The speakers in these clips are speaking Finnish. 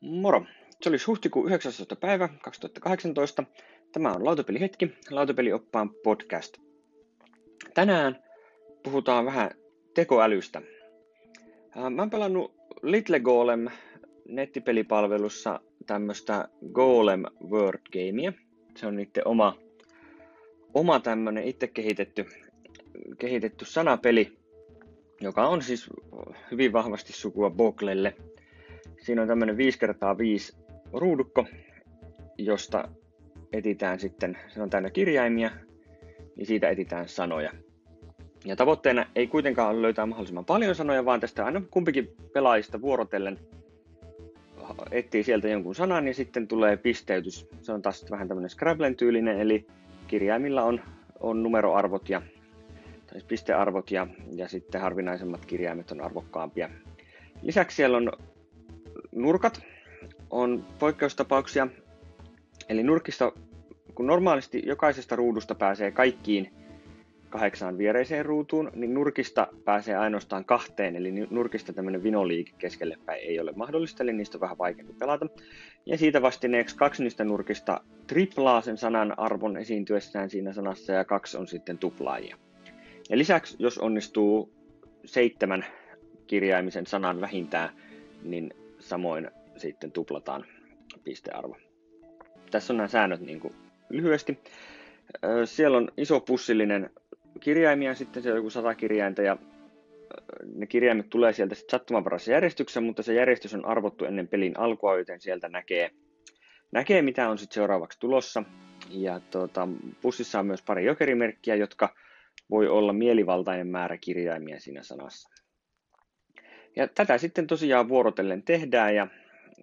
Moro! Se olisi huhtikuun 19. päivä 2018. Tämä on Lautapelihetki, Lautapelioppaan podcast. Tänään puhutaan vähän tekoälystä. Mä oon pelannut Little Golem nettipelipalvelussa tämmöistä Golem Word Gamea. Se on niiden oma, oma tämmönen itse kehitetty, kehitetty sanapeli, joka on siis hyvin vahvasti sukua Boglelle – Siinä on tämmöinen 5x5 ruudukko, josta etitään sitten, se on täynnä kirjaimia, niin siitä etitään sanoja. Ja tavoitteena ei kuitenkaan ole löytää mahdollisimman paljon sanoja, vaan tästä aina kumpikin pelaajista vuorotellen etsii sieltä jonkun sanan, niin sitten tulee pisteytys. Se on taas vähän tämmöinen Scrabblen tyylinen, eli kirjaimilla on, on numeroarvot ja tai pistearvot ja, ja sitten harvinaisemmat kirjaimet on arvokkaampia. Lisäksi siellä on nurkat on poikkeustapauksia. Eli nurkista, kun normaalisti jokaisesta ruudusta pääsee kaikkiin kahdeksaan viereiseen ruutuun, niin nurkista pääsee ainoastaan kahteen, eli nurkista tämmöinen vinoliike keskelle päin ei ole mahdollista, eli niistä on vähän vaikeampi pelata. Ja siitä vastineeksi kaksi niistä nurkista triplaa sen sanan arvon esiintyessään siinä sanassa, ja kaksi on sitten tuplaajia. Ja lisäksi, jos onnistuu seitsemän kirjaimisen sanan vähintään, niin samoin sitten tuplataan pistearvo. Tässä on nämä säännöt niin kuin lyhyesti. Siellä on iso pussillinen kirjaimia, sitten se on joku sata kirjainta ja ne kirjaimet tulee sieltä sitten sattumanvaraisessa järjestyksessä, mutta se järjestys on arvottu ennen pelin alkua, joten sieltä näkee, näkee mitä on sitten seuraavaksi tulossa. Ja tuota, pussissa on myös pari jokerimerkkiä, jotka voi olla mielivaltainen määrä kirjaimia siinä sanassa. Ja tätä sitten tosiaan vuorotellen tehdään ja,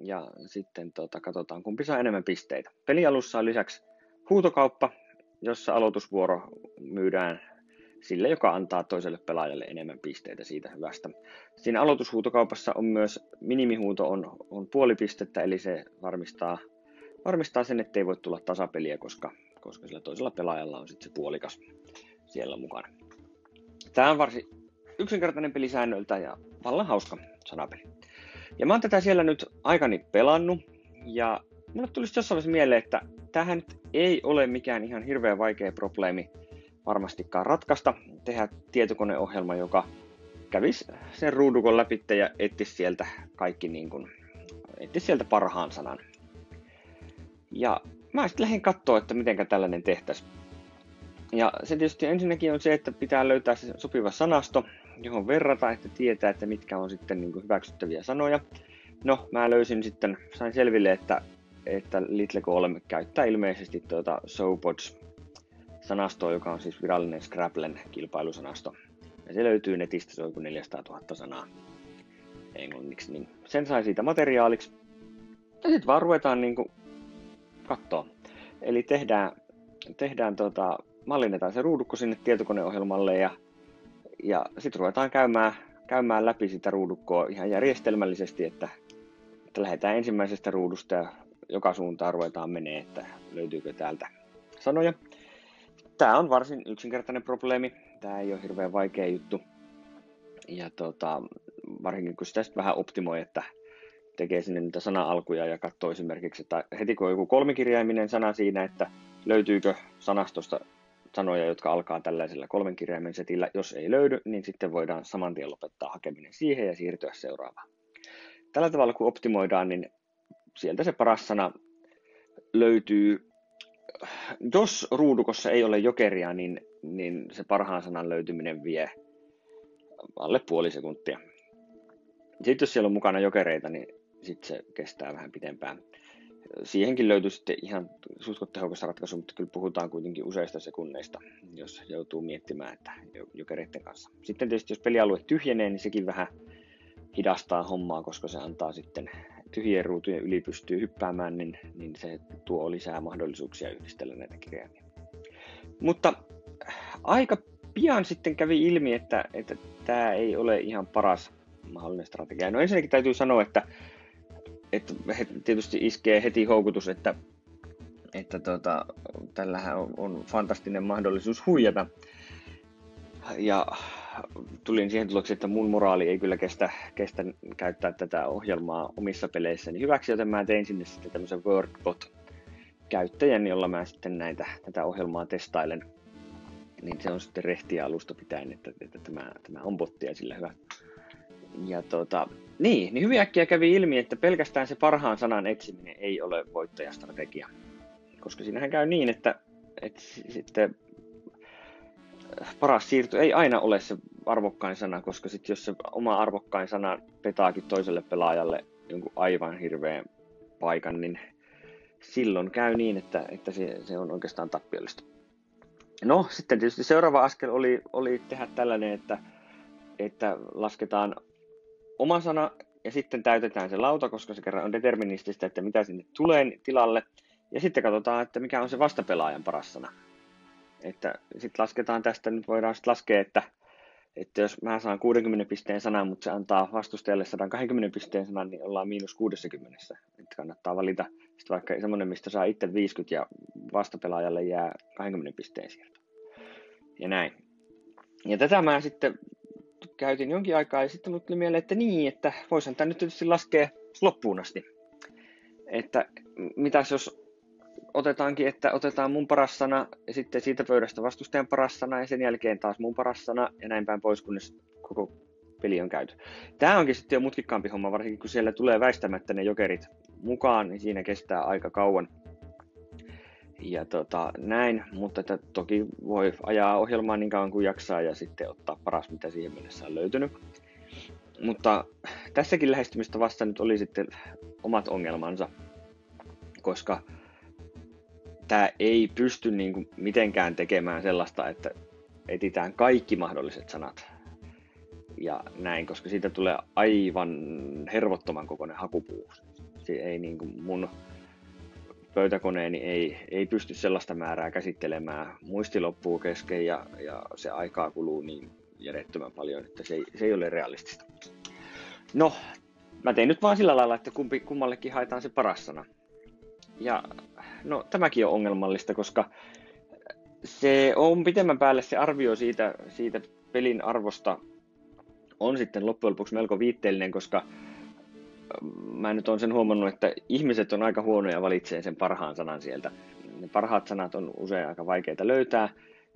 ja sitten tota, katsotaan kumpi saa enemmän pisteitä. Pelialussa on lisäksi huutokauppa, jossa aloitusvuoro myydään sille, joka antaa toiselle pelaajalle enemmän pisteitä siitä hyvästä. Siinä aloitushuutokaupassa on myös minimihuuto on, on puoli pistettä, eli se varmistaa, varmistaa sen, ettei voi tulla tasapeliä, koska, koska sillä toisella pelaajalla on sitten se puolikas siellä mukana. Tämä on varsin yksinkertainen peli säännöiltä ja vallan hauska sanapeli. Ja mä oon tätä siellä nyt aikani pelannut, ja mulle tuli jossain vaiheessa mieleen, että tähän nyt ei ole mikään ihan hirveän vaikea probleemi varmastikaan ratkaista. Tehdä tietokoneohjelma, joka kävisi sen ruudukon läpi ja etsisi sieltä kaikki niin kuin, etsisi sieltä parhaan sanan. Ja mä sitten lähdin katsoa, että miten tällainen tehtäisiin. Ja se tietysti ensinnäkin on se, että pitää löytää se sopiva sanasto, johon verrata, että tietää, että mitkä on sitten niin kuin hyväksyttäviä sanoja. No, mä löysin sitten, sain selville, että, että Little Golem käyttää ilmeisesti tuota Sopods sanastoa, joka on siis virallinen Scrabblen kilpailusanasto. Ja se löytyy netistä, se on kuin 400 000 sanaa englanniksi, niin sen sai siitä materiaaliksi. Ja sitten vaan ruvetaan niin kuin katsoa. Eli tehdään, tehdään tota, mallinnetaan se ruudukko sinne tietokoneohjelmalle ja ja sitten ruvetaan käymään, käymään läpi sitä ruudukkoa ihan järjestelmällisesti, että, että lähdetään ensimmäisestä ruudusta ja joka suuntaan ruvetaan menee, että löytyykö täältä sanoja. Tämä on varsin yksinkertainen probleemi. Tämä ei ole hirveän vaikea juttu. Ja tota, varsinkin kun sitä vähän optimoi, että tekee sinne niitä sana-alkuja ja katsoo esimerkiksi, että heti kun on joku kolmikirjaiminen sana siinä, että löytyykö sanastosta sanoja, jotka alkaa tällaisella kolmen kirjaimen setillä. Jos ei löydy, niin sitten voidaan saman tien lopettaa hakeminen siihen ja siirtyä seuraavaan. Tällä tavalla kun optimoidaan, niin sieltä se paras sana löytyy. Jos ruudukossa ei ole jokeria, niin, niin se parhaan sanan löytyminen vie alle puoli sekuntia. Sitten jos siellä on mukana jokereita, niin sitten se kestää vähän pitempään siihenkin löytyy sitten ihan suhtkot tehokas ratkaisu, mutta kyllä puhutaan kuitenkin useista sekunneista, jos joutuu miettimään, että jokereiden kanssa. Sitten tietysti jos pelialue tyhjenee, niin sekin vähän hidastaa hommaa, koska se antaa sitten tyhjien ruutujen yli pystyy hyppäämään, niin, niin se tuo lisää mahdollisuuksia yhdistellä näitä kirjaimia. Mutta aika pian sitten kävi ilmi, että, että tämä ei ole ihan paras mahdollinen strategia. No ensinnäkin täytyy sanoa, että että tietysti iskee heti houkutus, että, että tota, tällähän on, on fantastinen mahdollisuus huijata. Ja tulin siihen tulokseen, että mun moraali ei kyllä kestä, kestä käyttää tätä ohjelmaa omissa peleissäni hyväksi, joten mä tein sinne sitten tämmöisen WordBot-käyttäjän, jolla mä sitten näitä, tätä ohjelmaa testailen. Niin se on sitten rehtiä alusta pitäen, että, että tämä, tämä on bottia sillä hyvä. Ja tota, niin, niin hyvin äkkiä kävi ilmi, että pelkästään se parhaan sanan etsiminen ei ole voittajastrategia. Koska siinähän käy niin, että, että sitten paras siirto ei aina ole se arvokkain sana, koska sitten jos se oma arvokkain sana petaakin toiselle pelaajalle jonkun aivan hirveän paikan, niin silloin käy niin, että, että se, se on oikeastaan tappiollista. No, sitten tietysti seuraava askel oli, oli tehdä tällainen, että, että lasketaan oma sana ja sitten täytetään se lauta, koska se kerran on deterministista, että mitä sinne tulee tilalle. Ja sitten katsotaan, että mikä on se vastapelaajan paras sana. Että sitten lasketaan tästä, nyt voidaan sitten laskea, että, että jos mä saan 60 pisteen sanan, mutta se antaa vastustajalle 120 pisteen sanan, niin ollaan miinus 60. Että kannattaa valita sitten vaikka semmoinen, mistä saa itse 50 ja vastapelaajalle jää 20 pisteen sieltä. Ja näin. Ja tätä mä sitten käytin jonkin aikaa ja sitten tuli mieleen, että niin, että voisin tämän nyt tietysti laskea loppuun asti. Että mitäs jos otetaankin, että otetaan mun paras sana ja sitten siitä pöydästä vastustajan paras sana ja sen jälkeen taas mun paras sana ja näin päin pois, kunnes koko peli on käyty. Tämä onkin sitten jo mutkikkaampi homma, varsinkin kun siellä tulee väistämättä ne jokerit mukaan, niin siinä kestää aika kauan. Ja tota, näin, mutta että toki voi ajaa ohjelmaa niin kauan kuin jaksaa ja sitten ottaa paras, mitä siihen mennessä on löytynyt. Mutta tässäkin lähestymistä vasta nyt oli sitten omat ongelmansa, koska tämä ei pysty niin kuin mitenkään tekemään sellaista, että etitään kaikki mahdolliset sanat ja näin, koska siitä tulee aivan hervottoman kokoinen hakupuu. Se ei niin kuin mun pöytäkoneeni ei, ei pysty sellaista määrää käsittelemään. Muisti loppuu kesken ja, ja se aikaa kuluu niin järjettömän paljon, että se ei, se ei ole realistista. No, mä tein nyt vaan sillä lailla, että kumpi, kummallekin haetaan se paras sana. Ja no tämäkin on ongelmallista, koska se on pitemmän päälle se arvio siitä, siitä pelin arvosta on sitten loppujen lopuksi melko viitteellinen, koska mä nyt on sen huomannut, että ihmiset on aika huonoja valitsee sen parhaan sanan sieltä. Ne parhaat sanat on usein aika vaikeita löytää,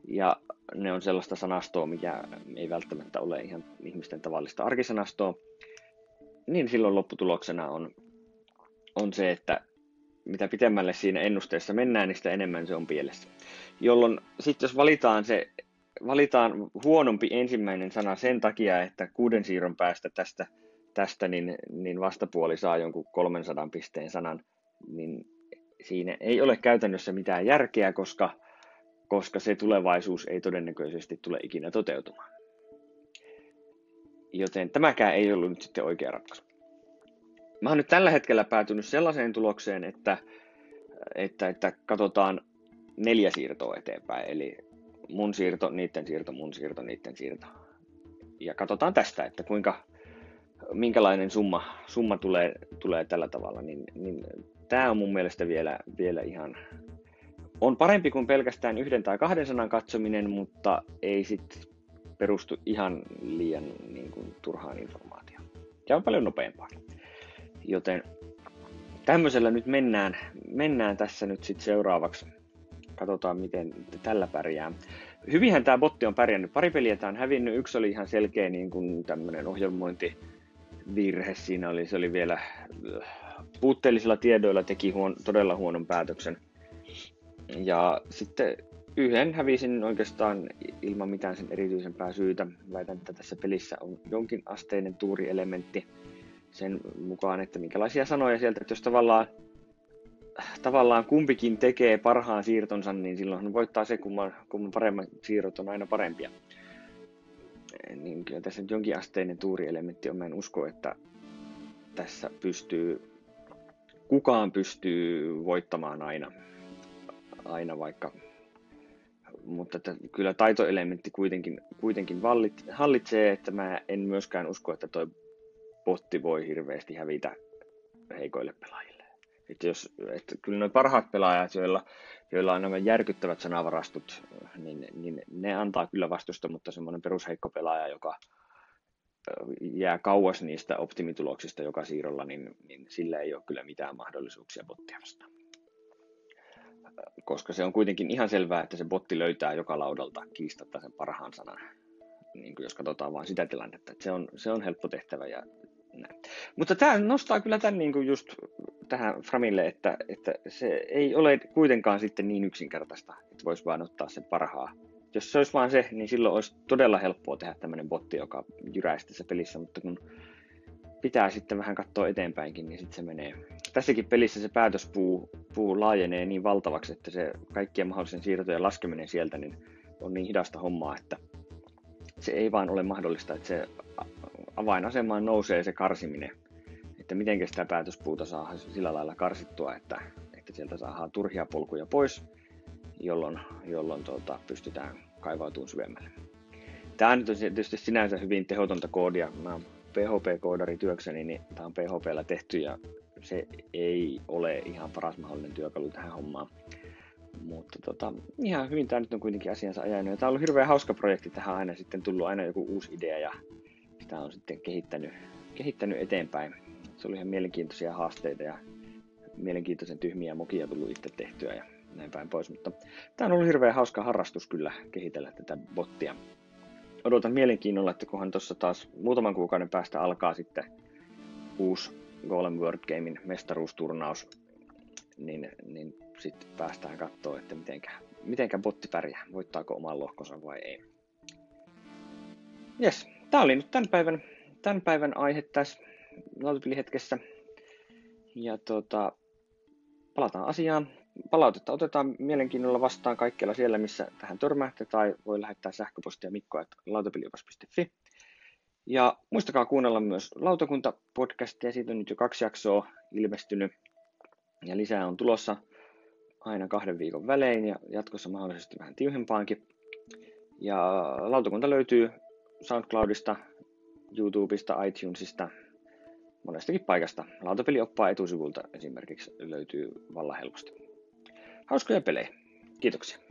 ja ne on sellaista sanastoa, mikä ei välttämättä ole ihan ihmisten tavallista arkisanastoa. Niin silloin lopputuloksena on, on se, että mitä pitemmälle siinä ennusteessa mennään, niin sitä enemmän se on pielessä. Jolloin sitten jos valitaan se valitaan huonompi ensimmäinen sana sen takia, että kuuden siirron päästä tästä, tästä niin, niin vastapuoli saa jonkun 300 pisteen sanan, niin siinä ei ole käytännössä mitään järkeä, koska, koska se tulevaisuus ei todennäköisesti tule ikinä toteutumaan. Joten tämäkään ei ollut nyt sitten oikea ratkaisu mä oon nyt tällä hetkellä päätynyt sellaiseen tulokseen, että, että, että katsotaan neljä siirtoa eteenpäin, eli mun siirto, niiden siirto, mun siirto, niiden siirto. Ja katsotaan tästä, että kuinka, minkälainen summa, summa tulee, tulee tällä tavalla, niin, niin tämä on mun mielestä vielä, vielä ihan, on parempi kuin pelkästään yhden tai kahden sanan katsominen, mutta ei sit perustu ihan liian niin kuin, turhaan informaatioon. Ja on paljon nopeampaa. Joten tämmöisellä nyt mennään, mennään tässä nyt sitten seuraavaksi. Katsotaan, miten tällä pärjää. Hyvinhän tämä botti on pärjännyt. Pari peliä tämä on hävinnyt. Yksi oli ihan selkeä niin kuin tämmöinen ohjelmointivirhe. Siinä oli, se oli vielä puutteellisilla tiedoilla teki huon, todella huonon päätöksen. Ja sitten yhden hävisin oikeastaan ilman mitään sen erityisempää syytä. Väitän, että tässä pelissä on jonkin asteinen tuurielementti sen mukaan, että minkälaisia sanoja sieltä, että jos tavallaan, tavallaan kumpikin tekee parhaan siirtonsa, niin silloin voittaa se, kumman, kumman paremmat siirrot on aina parempia. Niin kyllä tässä nyt jonkin asteinen tuurielementti on. Mä en usko, että tässä pystyy, kukaan pystyy voittamaan aina, aina vaikka mutta että kyllä taitoelementti kuitenkin, kuitenkin vallit, hallitsee, että mä en myöskään usko, että toi potti voi hirveästi hävitä heikoille pelaajille. Että jos, että kyllä ne parhaat pelaajat, joilla, joilla on nämä järkyttävät sanavarastot, niin, niin ne antaa kyllä vastusta, mutta semmoinen perusheikko pelaaja, joka jää kauas niistä optimituloksista joka siirrolla, niin, niin sillä ei ole kyllä mitään mahdollisuuksia bottia vastaan. Koska se on kuitenkin ihan selvää, että se botti löytää joka laudalta kiistatta sen parhaan sanan. Niin kuin jos katsotaan vain sitä tilannetta, että se on, se on helppo tehtävä ja näin. Mutta tämä nostaa kyllä tämän niin kuin just tähän Framille, että, että se ei ole kuitenkaan sitten niin yksinkertaista, että voisi vain ottaa sen parhaa. Jos se olisi vain se, niin silloin olisi todella helppoa tehdä tämmöinen botti, joka jyräisi tässä pelissä, mutta kun pitää sitten vähän katsoa eteenpäinkin, niin sitten se menee. Tässäkin pelissä se päätöspuu puu laajenee niin valtavaksi, että se kaikkien mahdollisen siirtojen laskeminen sieltä niin on niin hidasta hommaa, että se ei vaan ole mahdollista, että se avainasemaan nousee se karsiminen, että miten sitä päätöspuuta saa sillä lailla karsittua, että, että sieltä saadaan turhia polkuja pois, jolloin, jolloin tuota, pystytään kaivautumaan syvemmälle. Tämä on tietysti sinänsä hyvin tehotonta koodia. Mä oon PHP-koodari työkseni, niin tämä on PHPllä tehty ja se ei ole ihan paras mahdollinen työkalu tähän hommaan. Mutta tota, ihan hyvin tämä nyt on kuitenkin asiansa ajanut. Tämä on ollut hirveän hauska projekti. Tähän aina sitten tullut aina joku uusi idea ja sitä on sitten kehittänyt, kehittänyt eteenpäin. Se oli ihan mielenkiintoisia haasteita ja mielenkiintoisen tyhmiä mokia tullut itse tehtyä ja näin päin pois. Mutta tämä on ollut hirveän hauska harrastus kyllä kehitellä tätä bottia. Odotan mielenkiinnolla, että kunhan tuossa taas muutaman kuukauden päästä alkaa sitten uusi Golem World Gamein mestaruusturnaus, niin, niin sitten päästään katsoa, että mitenkä, mitenkä botti pärjää, voittaako oman lohkonsa vai ei. Yes, tämä oli nyt tämän päivän, tämän päivän aihe tässä lautapelihetkessä. Ja tota, palataan asiaan. Palautetta otetaan mielenkiinnolla vastaan kaikkialla siellä, missä tähän törmäätte, tai voi lähettää sähköpostia mikko.lautapeliopas.fi. Ja muistakaa kuunnella myös Lautakunta-podcastia, siitä on nyt jo kaksi jaksoa ilmestynyt, ja lisää on tulossa aina kahden viikon välein, ja jatkossa mahdollisesti vähän tiuhempaankin. Ja lautakunta löytyy SoundCloudista, YouTubesta, iTunesista, monestakin paikasta. Lautapelioppaa etusivulta esimerkiksi löytyy vallan helposti. Hauskoja pelejä. Kiitoksia.